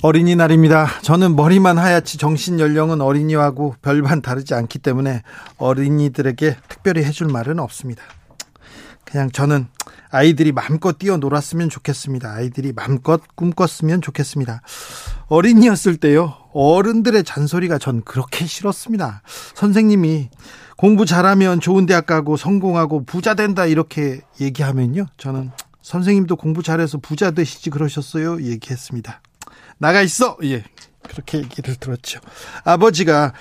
어린이날입니다. 저는 머리만 하얗지 정신 연령은 어린이하고 별반 다르지 않기 때문에 어린이들에게 특별히 해줄 말은 없습니다. 그냥 저는 아이들이 마음껏 뛰어놀았으면 좋겠습니다. 아이들이 마음껏 꿈꿨으면 좋겠습니다. 어린이였을 때요, 어른들의 잔소리가 전 그렇게 싫었습니다. 선생님이 공부 잘하면 좋은 대학 가고 성공하고 부자 된다 이렇게 얘기하면요, 저는 선생님도 공부 잘해서 부자 되시지 그러셨어요? 얘기했습니다. 나가 있어! 예. 그렇게 얘기를 들었죠. 아버지가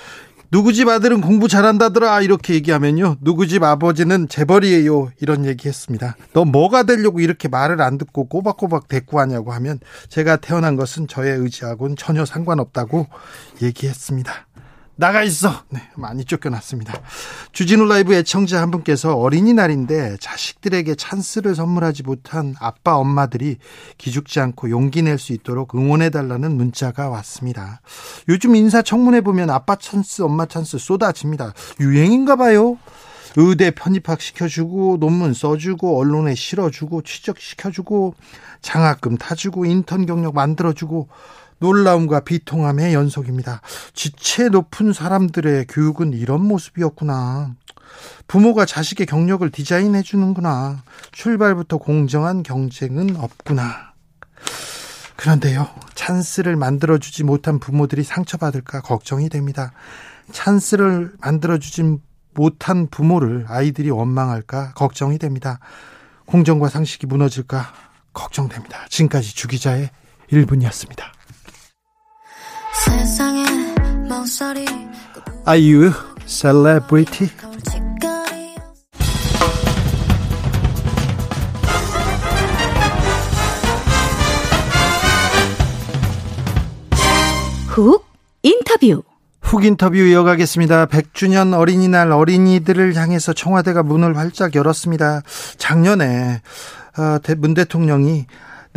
누구 집 아들은 공부 잘한다더라 이렇게 얘기하면요 누구 집 아버지는 재벌이에요 이런 얘기했습니다 너 뭐가 되려고 이렇게 말을 안 듣고 꼬박꼬박 대꾸하냐고 하면 제가 태어난 것은 저의 의지하고는 전혀 상관없다고 얘기했습니다 나가 있어. 네, 많이 쫓겨났습니다. 주진우 라이브 애청자 한 분께서 어린이날인데 자식들에게 찬스를 선물하지 못한 아빠 엄마들이 기죽지 않고 용기 낼 수 있도록 응원해 달라는 문자가 왔습니다. 요즘 인사 청문회 보면 아빠 찬스, 엄마 찬스 쏟아집니다. 유행인가 봐요. 의대 편입학 시켜주고 논문 써주고 언론에 실어주고 취직시켜주고 장학금 타주고 인턴 경력 만들어주고 놀라움과 비통함의 연속입니다. 지체 높은 사람들의 교육은 이런 모습이었구나. 부모가 자식의 경력을 디자인해 주는구나. 출발부터 공정한 경쟁은 없구나. 그런데요, 찬스를 만들어주지 못한 부모들이 상처받을까 걱정이 됩니다. 찬스를 만들어주지 못한 부모를 아이들이 원망할까 걱정이 됩니다. 공정과 상식이 무너질까 걱정됩니다. 지금까지 주기자의 1분이었습니다. 아이유 셀레브리티 훅 인터뷰 훅 인터뷰 이어가겠습니다. 100주년 어린이날 어린이들을 향해서 청와대가 문을 활짝 열었습니다. 작년에 어, 문 대통령이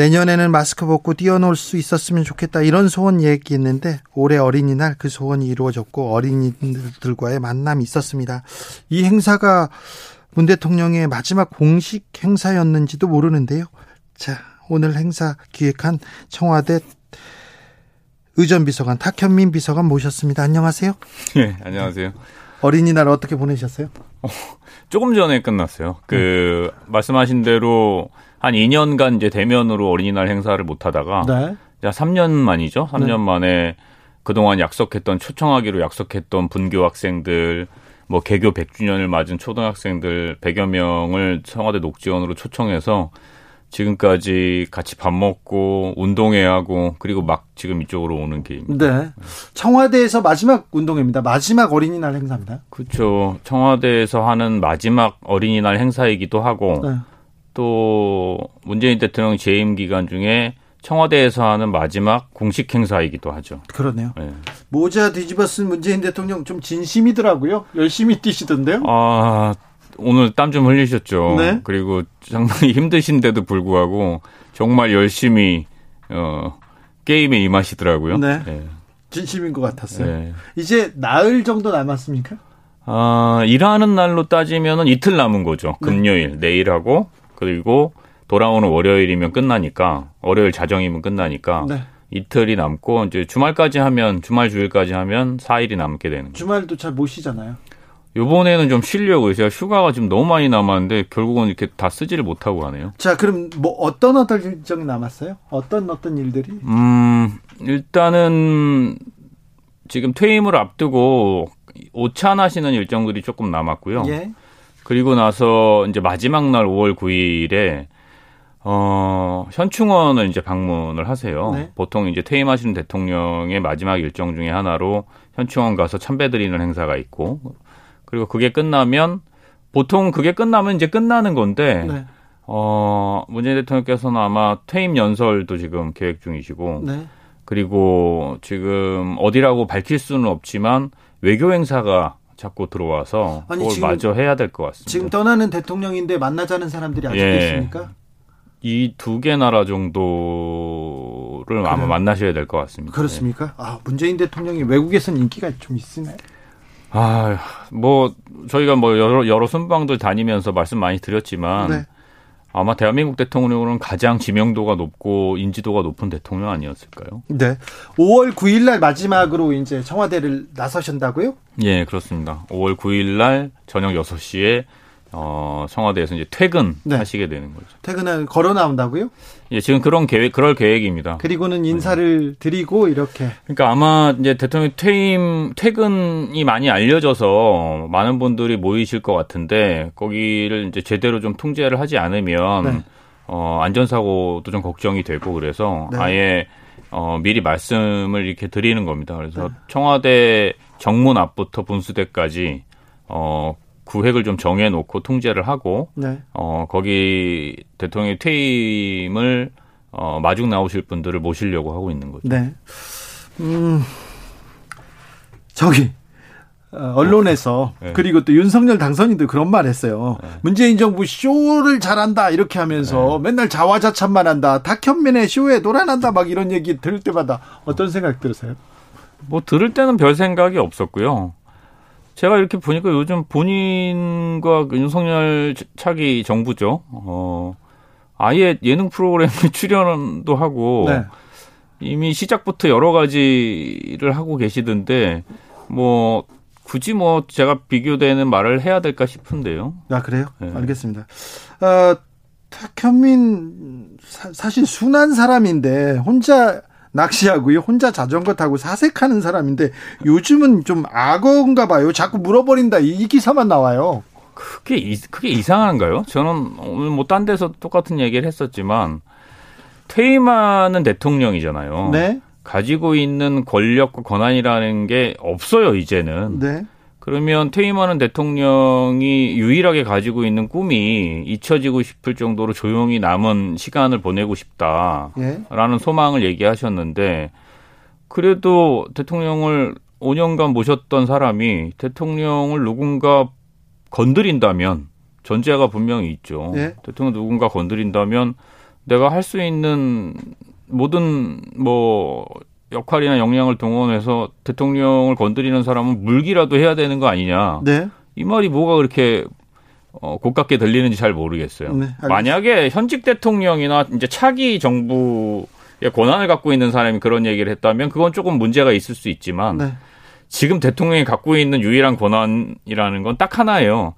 내년에는 마스크 벗고 뛰어놀 수 있었으면 좋겠다 이런 소원 얘기했는데 올해 어린이날 그 소원이 이루어졌고 어린이들과의 만남이 있었습니다. 이 행사가 문 대통령의 마지막 공식 행사였는지도 모르는데요. 자, 오늘 행사 기획한 청와대 의전 비서관 탁현민 비서관 모셨습니다. 안녕하세요. 네, 안녕하세요. 어린이날 어떻게 보내셨어요? 어, 조금 전에 끝났어요. 그 네. 말씀하신 대로 한 2년간 이제 대면으로 어린이날 행사를 못 하다가 네. 3년 만이죠. 3년 네. 만에 그동안 약속했던 초청하기로 약속했던 분교 학생들 뭐 개교 100주년을 맞은 초등학생들 100여 명을 청와대 녹지원으로 초청해서 지금까지 같이 밥 먹고 운동회 하고 그리고 막 지금 이쪽으로 오는 길입니다. 네. 청와대에서 마지막 운동회입니다. 마지막 어린이날 행사입니다. 그렇죠. 청와대에서 하는 마지막 어린이날 행사이기도 하고 네. 또 문재인 대통령 재임 기간 중에 청와대에서 하는 마지막 공식 행사이기도 하죠. 그러네요. 네. 모자 뒤집어 쓴 문재인 대통령 좀 진심이더라고요. 열심히 뛰시던데요. 아, 오늘 땀 좀 흘리셨죠. 네. 그리고 상당히 힘드신데도 불구하고 정말 열심히 어, 게임에 임하시더라고요. 네. 네. 진심인 것 같았어요. 네. 이제 나흘 정도 남았습니까? 아, 일하는 날로 따지면은 이틀 남은 거죠. 네. 금요일, 내일하고 그리고 돌아오는 월요일이면 끝나니까 월요일 자정이면 끝나니까 네. 이틀이 남고 이제 주말까지 하면 주말 주일까지 하면 4일이 남게 되는 거예요. 주말도 잘 못 쉬잖아요. 요번에는 좀 쉬려고 제가 휴가가 지금 너무 많이 남았는데 결국은 이렇게 다 쓰지를 못하고 가네요. 자, 그럼 뭐 어떤 어떤 일정이 남았어요? 어떤 어떤 일들이? 음, 일단은 지금 퇴임을 앞두고 오찬하시는 일정들이 조금 남았고요. 예. 그리고 나서 이제 마지막 날 5월 9일에 어, 현충원을 이제 방문을 하세요. 네. 보통 이제 퇴임하시는 대통령의 마지막 일정 중에 하나로 현충원 가서 참배 드리는 행사가 있고 그리고 그게 끝나면 보통 그게 끝나면 이제 끝나는 건데 네. 어, 문재인 대통령께서는 아마 퇴임 연설도 지금 계획 중이시고 네. 그리고 지금 어디라고 밝힐 수는 없지만 외교 행사가 자꾸 들어와서 아니, 그걸 지금, 마저 해야 될 것 같습니다. 지금 떠나는 대통령인데 만나자는 사람들이 아직도 예. 있습니까? 이 두 개 나라 정도를 그래. 아마 만나셔야 될 것 같습니다. 그렇습니까? 네. 아 문재인 대통령이 외국에서는 인기가 좀 있으네. 아, 뭐 저희가 뭐 여러 여러 순방들 다니면서 말씀 많이 드렸지만 네. 아마 대한민국 대통령으로는 가장 지명도가 높고 인지도가 높은 대통령 아니었을까요? 네. 5월 9일 날 마지막으로 이제 청와대를 나서신다고요? 예, 그렇습니다. 5월 9일 날 저녁 6시에 어, 청와대에서 이제 퇴근하시게 네. 되는 거죠. 퇴근을 걸어 나온다고요? 예, 지금 그런 계획, 그럴 계획입니다. 그리고는 인사를 네. 드리고 이렇게. 그러니까 아마 이제 대통령 퇴임, 퇴근이 많이 알려져서 많은 분들이 모이실 것 같은데 거기를 이제 제대로 좀 통제를 하지 않으면 네. 어, 안전사고도 좀 걱정이 되고 그래서 네. 아예 어, 미리 말씀을 이렇게 드리는 겁니다. 그래서 네. 청와대 정문 앞부터 분수대까지 어, 구획을 좀 정해놓고 통제를 하고 네. 어 거기 대통령 퇴임을 어 마중 나오실 분들을 모시려고 하고 있는 거죠. 네. 음 저기 어, 언론에서 네. 그리고 또 윤석열 당선인도 그런 말 했어요. 네. 문재인 정부 쇼를 잘한다 이렇게 하면서 네. 맨날 자화자찬만 한다. 탁현민의 쇼에 노란한다 막 이런 얘기 들을 때마다 어떤 생각 들으세요? 뭐 들을 때는 별 생각이 없었고요. 제가 이렇게 보니까 요즘 본인과 그 윤석열 차기 정부죠. 어, 아예 예능 프로그램에 출연도 하고 네. 이미 시작부터 여러 가지를 하고 계시던데 뭐 굳이 뭐 제가 비교되는 말을 해야 될까 싶은데요. 아 그래요? 네. 알겠습니다. 어, 탁현민 사, 실 순한 사람인데 혼자 낚시하고요. 혼자 자전거 타고 사색하는 사람인데 요즘은 좀 악어인가 봐요. 자꾸 물어버린다. 이 기사만 나와요. 그게 그게 이상한가요? 저는 오늘 뭐 딴 데서 똑같은 얘기를 했었지만 퇴임하는 대통령이잖아요. 네. 가지고 있는 권력과 권한이라는 게 없어요, 이제는. 네. 그러면 퇴임하는 대통령이 유일하게 가지고 있는 꿈이 잊혀지고 싶을 정도로 조용히 남은 시간을 보내고 싶다라는 예? 소망을 얘기하셨는데 그래도 대통령을 5년간 모셨던 사람이 대통령을 누군가 건드린다면 전제가 분명히 있죠. 예? 대통령 누군가 건드린다면 내가 할 수 있는 모든 뭐 역할이나 역량을 동원해서 대통령을 건드리는 사람은 물기라도 해야 되는 거 아니냐. 네. 이 말이 뭐가 그렇게 어, 고깝게 들리는지 잘 모르겠어요. 네, 만약에 현직 대통령이나 이제 차기 정부의 권한을 갖고 있는 사람이 그런 얘기를 했다면 그건 조금 문제가 있을 수 있지만 네. 지금 대통령이 갖고 있는 유일한 권한이라는 건 딱 하나예요.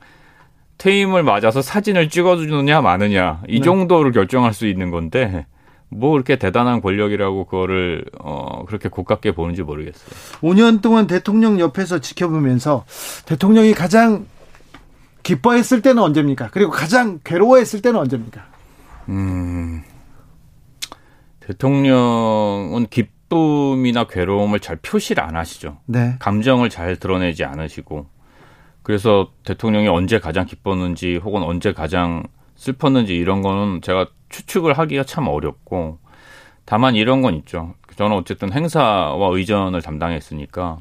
퇴임을 맞아서 사진을 찍어주느냐 마느냐 이 네. 정도를 결정할 수 있는 건데 뭐 그렇게 대단한 권력이라고 그거를 어 그렇게 고깝게 보는지 모르겠어요. 5년 동안 대통령 옆에서 지켜보면서 대통령이 가장 기뻐했을 때는 언제입니까? 그리고 가장 괴로워했을 때는 언제입니까? 음. 대통령은 기쁨이나 괴로움을 잘 표시를 안 하시죠. 네. 감정을 잘 드러내지 않으시고 그래서 대통령이 언제 가장 기뻤는지 혹은 언제 가장 슬펐는지 이런 거는 제가 추측을 하기가 참 어렵고 다만 이런 건 있죠. 저는 어쨌든 행사와 의전을 담당했으니까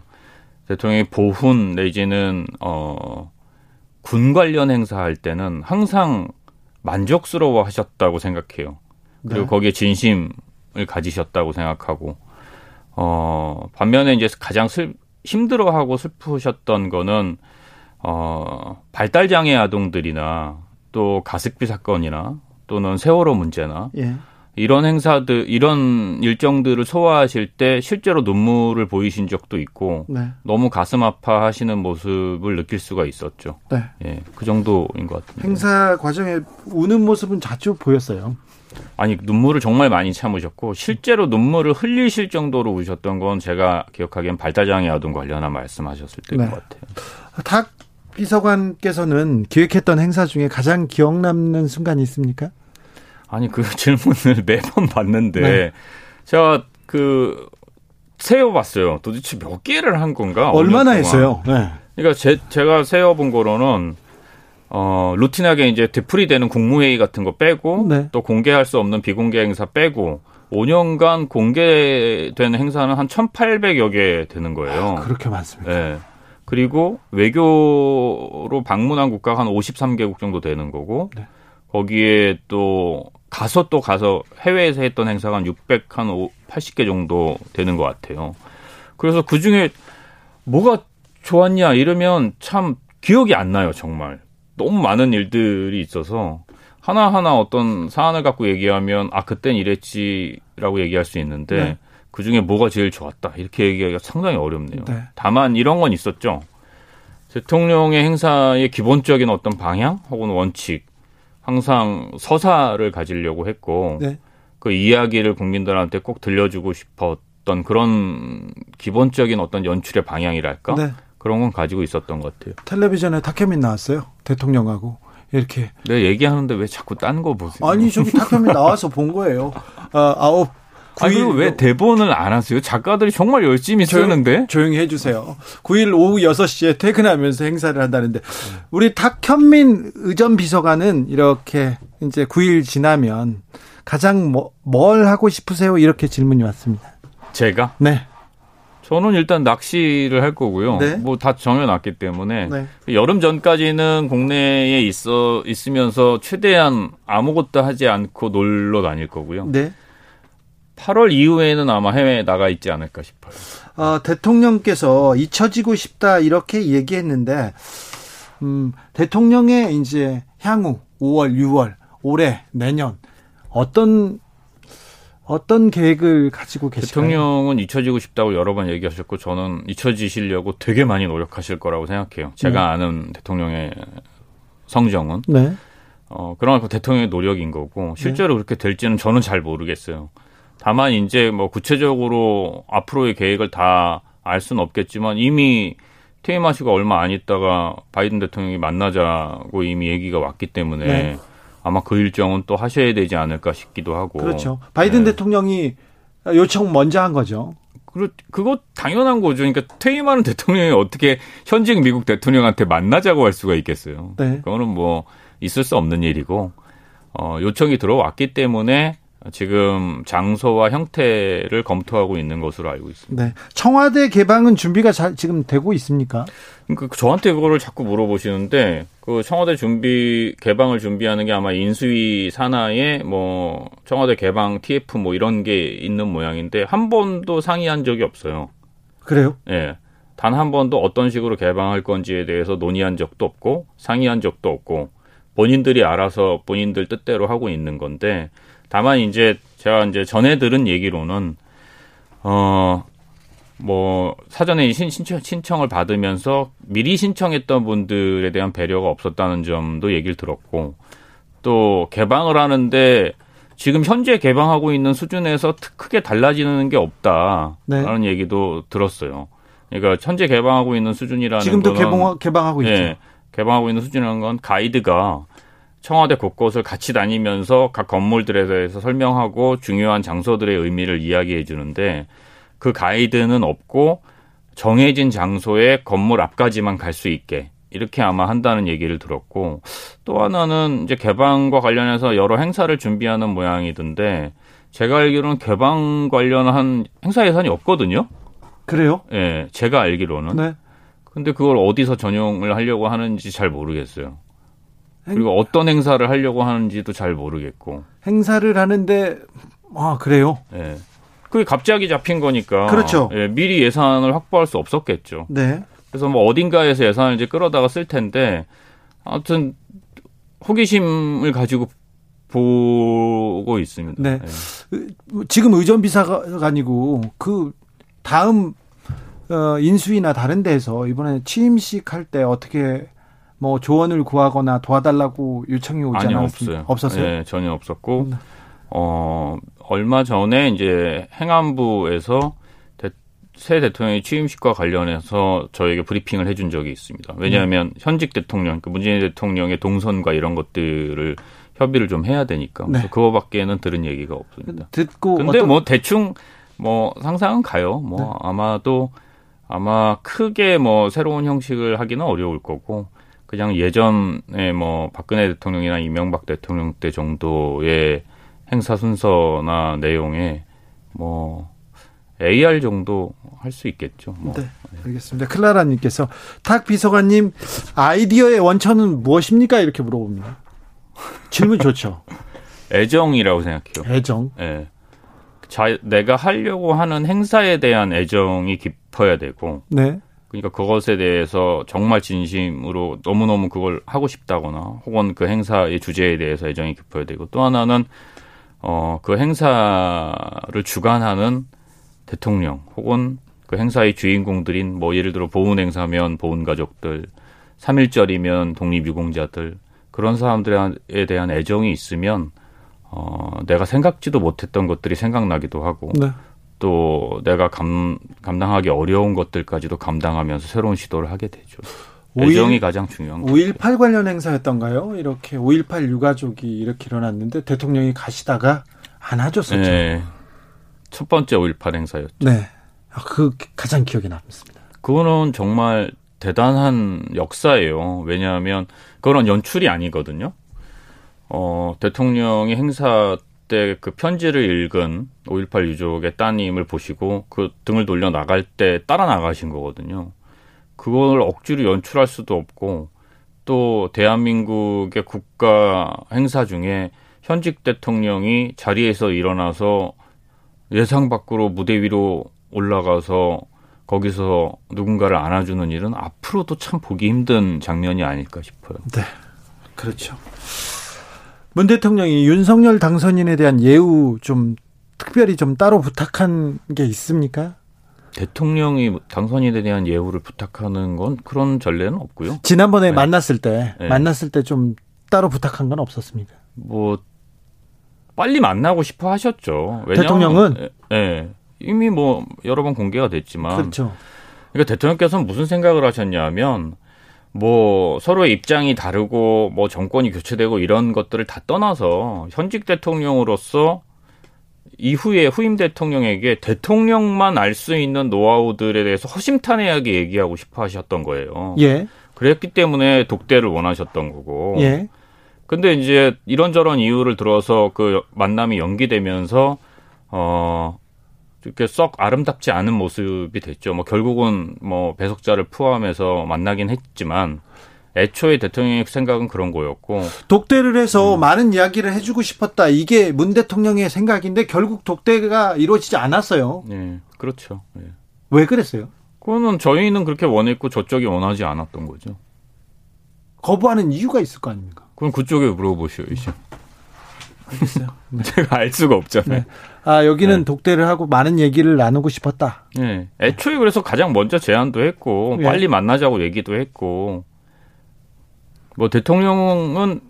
대통령이 보훈 내지는 어 군 관련 행사할 때는 항상 만족스러워 하셨다고 생각해요. 그리고 네. 거기에 진심을 가지셨다고 생각하고 어 반면에 이제 가장 슬 힘들어하고 슬프셨던 거는 어 발달 장애 아동들이나 또 가습기 사건이나 또는 세월호 문제나 예. 이런 행사들 이런 일정들을 소화하실 때 실제로 눈물을 보이신 적도 있고 네. 너무 가슴 아파하시는 모습을 느낄 수가 있었죠. 네. 예, 그 정도인 것 같습니다. 행사 과정에 우는 모습은 자주 보였어요. 아니 눈물을 정말 많이 참으셨고 실제로 눈물을 흘리실 정도로 우셨던 건 제가 기억하기엔 발달장애 아동 관련한 말씀하셨을 때인 네. 것 같아요. 탁 비서관께서는 기획했던 행사 중에 가장 기억 남는 순간이 있습니까? 아니 그 질문을 매번 받는데 네. 제가 그 세어봤어요. 도대체 몇 개를 한 건가? 얼마나 했어요? 네. 그러니까 제, 제가 세어본 거로는 어 루틴하게 이제 되풀이 되는 국무회의 같은 거 빼고 네. 또 공개할 수 없는 비공개 행사 빼고 5년간 공개된 행사는 한 1,800여 개 되는 거예요. 아, 그렇게 많습니다. 네. 그리고 외교로 방문한 국가가 한 53개국 정도 되는 거고 네. 거기에 또 가서 또 가서 해외에서 했던 행사가 한 600, 한 80개 정도 되는 것 같아요. 그래서 그 중에 뭐가 좋았냐 이러면 참 기억이 안 나요, 정말. 너무 많은 일들이 있어서 하나하나 어떤 사안을 갖고 얘기하면 아, 그땐 이랬지라고 얘기할 수 있는데 네. 그 중에 뭐가 제일 좋았다 이렇게 얘기하기가 상당히 어렵네요. 네. 다만 이런 건 있었죠. 대통령의 행사의 기본적인 어떤 방향 혹은 원칙 항상 서사를 가지려고 했고 네. 그 이야기를 국민들한테 꼭 들려주고 싶었던 그런 기본적인 어떤 연출의 방향이랄까 네. 그런 건 가지고 있었던 것 같아요. 텔레비전에 타케민 나왔어요. 대통령하고 이렇게. 네 얘기하는데 왜 자꾸 딴 거 보세요? 아니 저기 타케민 나와서 본 거예요. 아, 아홉 아니, 그리고 왜 대본을 안 하세요? 작가들이 정말 열심히 쓰는데? 조용히 해주세요. 9일 오후 6시에 퇴근하면서 행사를 한다는데, 우리 탁현민 의전 비서관은 이렇게 이제 9일 지나면 가장 뭐, 뭘 하고 싶으세요? 이렇게 질문이 왔습니다. 제가? 네. 저는 일단 낚시를 할 거고요. 네. 뭐다 정해놨기 때문에 네. 여름 전까지는 국내에 있어 있으면서 최대한 아무것도 하지 않고 놀러 다닐 거고요. 네. 8월 이후에는 아마 해외에 나가 있지 않을까 싶어요. 어, 대통령께서 잊혀지고 싶다 이렇게 얘기했는데 음, 대통령의 이제 향후 5월, 6월, 올해, 내년 어떤 어떤 계획을 가지고 계실까요? 대통령은 잊혀지고 싶다고 여러 번 얘기하셨고 저는 잊혀지시려고 되게 많이 노력하실 거라고 생각해요. 제가 네. 아는 대통령의 성정은. 네. 어, 그런 그 대통령의 노력인 거고 실제로 네. 그렇게 될지는 저는 잘 모르겠어요. 다만 이제 뭐 구체적으로 앞으로의 계획을 다 알 수는 없겠지만 이미 퇴임하시고 얼마 안 있다가 바이든 대통령이 만나자고 이미 얘기가 왔기 때문에 네. 아마 그 일정은 또 하셔야 되지 않을까 싶기도 하고. 그렇죠. 바이든 네. 대통령이 요청 먼저 한 거죠. 그, 그거 당연한 거죠. 그러니까 퇴임하는 대통령이 어떻게 현직 미국 대통령한테 만나자고 할 수가 있겠어요. 네. 그거는 뭐 있을 수 없는 일이고, 어, 요청이 들어왔기 때문에 지금 장소와 형태를 검토하고 있는 것으로 알고 있습니다. 네. 청와대 개방은 준비가 잘 지금 되고 있습니까? 그러니까 저한테 그거를 자꾸 물어보시는데 그 청와대 준비 개방을 준비하는 게 아마 인수위 산하에 뭐 청와대 개방 TF 뭐 이런 게 있는 모양인데 한 번도 상의한 적이 없어요. 그래요? 예. 네. 단 한 번도 어떤 식으로 개방할 건지에 대해서 논의한 적도 없고 상의한 적도 없고 본인들이 알아서 본인들 뜻대로 하고 있는 건데 다만 이제 제가 이제 전해 들은 얘기로는 어. 뭐 사전에 신청, 신청을 받으면서 미리 신청했던 분들에 대한 배려가 없었다는 점도 얘기를 들었고 또 개방을 하는데 지금 현재 개방하고 있는 수준에서 크게 달라지는 게 없다라는 네. 얘기도 들었어요. 그러니까 현재 개방하고 있는 수준이라는 지금도 개방 개방하고 있죠. 예, 개방하고 있는 수준이라는 건 가이드가 청와대 곳곳을 같이 다니면서 각 건물들에 대해서 설명하고 중요한 장소들의 의미를 이야기해 주는데 그 가이드는 없고 정해진 장소에 건물 앞까지만 갈 수 있게 이렇게 아마 한다는 얘기를 들었고 또 하나는 이제 개방과 관련해서 여러 행사를 준비하는 모양이던데 제가 알기로는 개방 관련한 행사 예산이 없거든요. 그래요? 예, 네, 제가 알기로는. 네. 근데 그걸 어디서 전용을 하려고 하는지 잘 모르겠어요. 그리고 어떤 행사를 하려고 하는지도 잘 모르겠고. 행사를 하는데 아 그래요? 예. 그게 갑자기 잡힌 거니까. 그렇죠. 예, 미리 예산을 확보할 수 없었겠죠. 네. 그래서 뭐 어딘가에서 예산을 이제 끌어다가 쓸 텐데 아무튼 호기심을 가지고 보고 있습니다. 네. 네. 지금 의전 비서가 아니고 그 다음 어, 인수위나 다른 데에서 이번에 취임식 할 때 어떻게 뭐 조언을 구하거나 도와달라고 요청이 오지 아니, 않았어요. 없었어요? 네, 전혀 없었고 음. 어 얼마 전에 이제 행안부에서 대, 새 대통령의 취임식과 관련해서 저에게 브리핑을 해준 적이 있습니다. 왜냐하면 음. 현직 대통령, 그 문재인 대통령의 동선과 이런 것들을 협의를 좀 해야 되니까 네. 그거밖에는 들은 얘기가 없습니다. 듣고 근데 어떤... 뭐 대충 뭐 상상은 가요. 뭐 네. 아마도 아마 크게 뭐 새로운 형식을 하기는 어려울 거고 그냥 예전에 뭐 박근혜 대통령이나 이명박 대통령 때 정도의 행사 순서나 내용에 뭐 AR 정도 할 수 있겠죠. 뭐. 네, 알겠습니다. 클라라님께서 탁 비서관님 아이디어의 원천은 무엇입니까? 이렇게 물어봅니다. 질문 좋죠. 애정이라고 생각해요. 애정. 예. 네. 자, 내가 하려고 하는 행사에 대한 애정이 깊어야 되고. 네. 그러니까 그것에 대해서 정말 진심으로 너무너무 그걸 하고 싶다거나 혹은 그 행사의 주제에 대해서 애정이 깊어야 되고 또 하나는 어, 그 행사를 주관하는 대통령 혹은 그 행사의 주인공들인 뭐 예를 들어 보훈 행사면 보훈 가족들, 3.1절이면 독립유공자들 그런 사람들에 대한 애정이 있으면 어, 내가 생각지도 못했던 것들이 생각나기도 하고 네. 또 내가 감, 감당하기 어려운 것들까지도 감당하면서 새로운 시도를 하게 되죠. 5 애정이 가장 중요한 거죠. 5.18 관련 행사였던가요? 이렇게 5.18 유가족이 이렇게 일어났는데 대통령이 가시다가 안아줬었죠. 네. 첫 번째 5.18 행사였죠. 네. 아, 그 가장 기억에 남습니다. 그거는 정말 대단한 역사예요. 왜냐하면 그런 연출이 아니거든요. 어, 대통령이 행사 때 그 편지를 읽은 5.18 유족의 따님을 보시고 그 등을 돌려 나갈 때 따라 나가신 거거든요. 그걸 억지로 연출할 수도 없고 또 대한민국의 국가 행사 중에 현직 대통령이 자리에서 일어나서 예상 밖으로 무대 위로 올라가서 거기서 누군가를 안아주는 일은 앞으로도 참 보기 힘든 장면이 아닐까 싶어요. 네. 그렇죠. 문 대통령이 윤석열 당선인에 대한 예우 좀 특별히 좀 따로 부탁한 게 있습니까? 대통령이 당선인에 대한 예우를 부탁하는 건 그런 전례는 없고요. 지난번에 네. 만났을 때 네. 만났을 때 좀 따로 부탁한 건 없었습니까? 뭐 빨리 만나고 싶어 하셨죠. 대통령은 예, 네. 이미 뭐 여러 번 공개가 됐지만 그렇죠. 그러니까 대통령께서는 무슨 생각을 하셨냐면 뭐 서로의 입장이 다르고 뭐 정권이 교체되고 이런 것들을 다 떠나서 현직 대통령으로서 이후에 후임 대통령에게 대통령만 알 수 있는 노하우들에 대해서 허심탄회하게 얘기하고 싶어 하셨던 거예요. 예. 그랬기 때문에 독대를 원하셨던 거고. 예. 근데 이제 이런저런 이유를 들어서 그 만남이 연기되면서 어 이렇게 썩 아름답지 않은 모습이 됐죠. 뭐 결국은 뭐 배석자를 포함해서 만나긴 했지만 애초에 대통령의 생각은 그런 거였고 독대를 해서 음. 많은 이야기를 해주고 싶었다 이게 문 대통령의 생각인데 결국 독대가 이루어지지 않았어요. 네, 그렇죠. 네. 왜 그랬어요? 그거는 저희는 그렇게 원했고 저쪽이 원하지 않았던 거죠. 거부하는 이유가 있을 거 아닙니까? 그럼 그쪽에 물어보셔야죠. 알겠어요. 네. 제가 알 수가 없잖아요. 네. 아, 여기는 네. 독대를 하고 많은 얘기를 나누고 싶었다. 네. 애초에 그래서 가장 먼저 제안도 했고, 네. 빨리 만나자고 얘기도 했고, 뭐 대통령은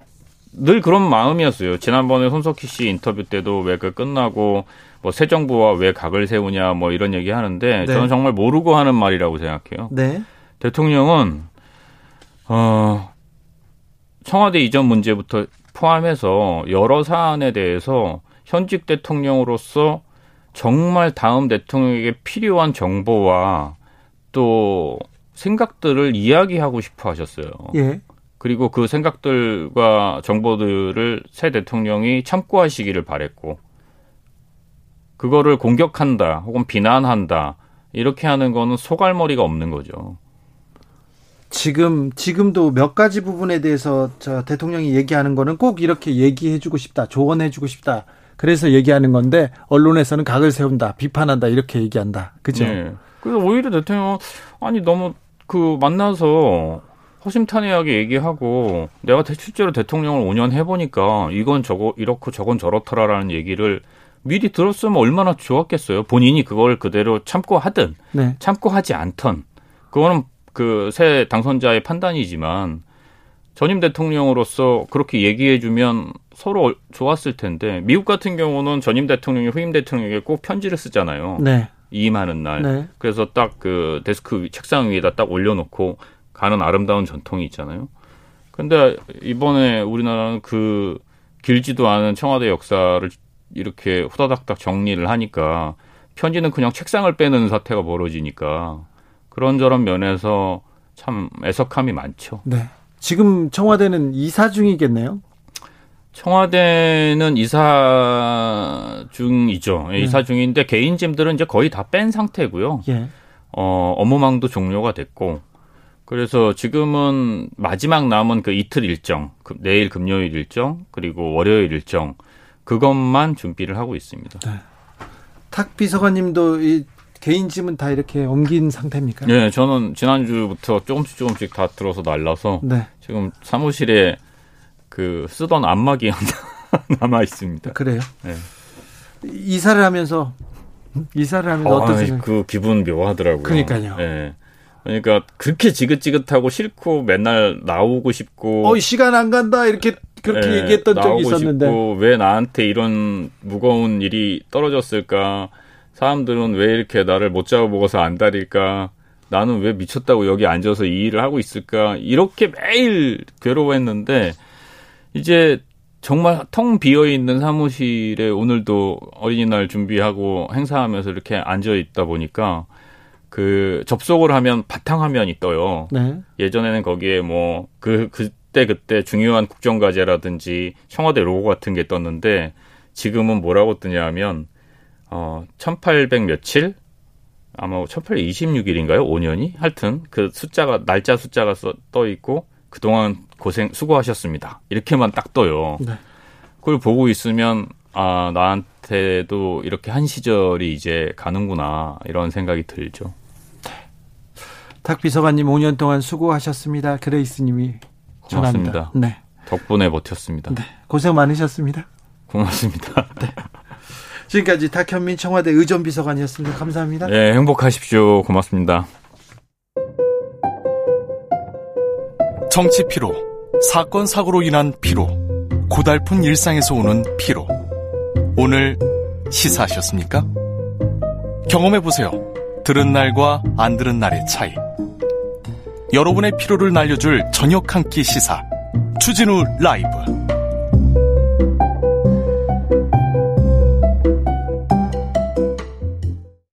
늘 그런 마음이었어요. 지난번에 손석희 씨 인터뷰 때도 왜 그 끝나고 뭐 새 정부와 왜 각을 세우냐 뭐 이런 얘기 하는데 네. 저는 정말 모르고 하는 말이라고 생각해요. 네. 대통령은 어 청와대 이전 문제부터 포함해서 여러 사안에 대해서 현직 대통령으로서 정말 다음 대통령에게 필요한 정보와 또 생각들을 이야기하고 싶어 하셨어요. 예. 그리고 그 생각들과 정보들을 새 대통령이 참고하시기를 바랬고, 그거를 공격한다, 혹은 비난한다, 이렇게 하는 거는 소갈머리가 없는 거죠. 지금 지금도 몇 가지 부분에 대해서 저 대통령이 얘기하는 거는 꼭 이렇게 얘기해 주고 싶다. 조언해 주고 싶다. 그래서 얘기하는 건데 언론에서는 각을 세운다. 비판한다. 이렇게 얘기한다. 그죠? 네. 그래서 오히려 대통령 아니 너무 그 만나서 허심탄회하게 얘기하고 내가 실제로 대통령을 5년 해보니까 이건 저거 이렇고 저건 저렇더라라는 얘기를 미리 들었으면 얼마나 좋았겠어요. 본인이 그걸 그대로 참고 하든 네. 참고 하지 않던 그거는 그 새 당선자의 판단이지만 전임 대통령으로서 그렇게 얘기해주면 서로 좋았을 텐데 미국 같은 경우는 전임 대통령이 후임 대통령에게 꼭 편지를 쓰잖아요. 네. 이임하는 날. 네. 그래서 딱 그 데스크 책상 위에다 딱 올려놓고 가는 아름다운 전통이 있잖아요. 근데 이번에 우리나라는 그 길지도 않은 청와대 역사를 이렇게 후다닥닥 정리를 하니까 편지는 그냥 책상을 빼는 사태가 벌어지니까 그런저런 면에서 참 애석함이 많죠. 네. 지금 청와대는 이사 중이겠네요. 청와대는 이사 중이죠. 예, 네. 이사 중인데 개인 짐들은 이제 거의 다 뺀 상태고요. 예. 어, 업무망도 종료가 됐고 그래서 지금은 마지막 남은 그 이틀 일정, 그 내일 금요일 일정, 그리고 월요일 일정 그것만 준비를 하고 있습니다. 네. 탁 비서관님도 이 개인 짐은 다 이렇게 옮긴 상태입니까? 네, 저는 지난주부터 조금씩 조금씩 다 들어서 날라서 네. 지금 사무실에 그 쓰던 안마기 하나 남아 있습니다. 그래요? 네. 이사를 하면서 이사를 하면 어, 어떠세요? 그 기분 묘하더라고요. 그러니까요. 네. 그러니까 그렇게 지긋지긋하고 싫고 맨날 나오고 싶고 어 시간 안 간다 이렇게 그렇게 네, 얘기했던 적이 있었는데 왜 나한테 이런 무거운 일이 떨어졌을까 사람들은 왜 이렇게 나를 못 잡아먹어서 안달일까 나는 왜 미쳤다고 여기 앉아서 이 일을 하고 있을까 이렇게 매일 괴로워했는데 이제 정말 텅 비어 있는 사무실에 오늘도 어린이날 준비하고 행사하면서 이렇게 앉아 있다 보니까 그 접속을 하면 바탕 화면이 떠요. 네. 예전에는 거기에 뭐 그 그때 그때 중요한 국정과제라든지 청와대 로고 같은 게 떴는데 지금은 뭐라고 뜨냐면 어 1800 며칠 아마 1826일인가요? 5년이? 하여튼 그 숫자가 날짜 숫자가 써, 떠 있고 그동안 고생 수고하셨습니다. 이렇게만 딱 떠요. 네. 그걸 보고 있으면 아 나한테도 이렇게 한 시절이 이제 가는구나 이런 생각이 들죠. 네. 탁 비서관님 5년 동안 수고하셨습니다. 그레이스님이 전합니다. 네. 덕분에 버텼습니다. 네. 고생 많으셨습니다. 고맙습니다. 네. 지금까지 탁현민 청와대 의전비서관이었습니다. 감사합니다. 네, 행복하십시오. 고맙습니다. 정치 피로, 사건 사고로 인한 피로, 고달픈 일상에서 오는 피로. 오늘 시사하셨습니까? 경험해 보세요. 들은 날과 안 들은 날의 차이. 여러분의 피로를 날려줄 저녁 한 끼 시사. 추진우 라이브.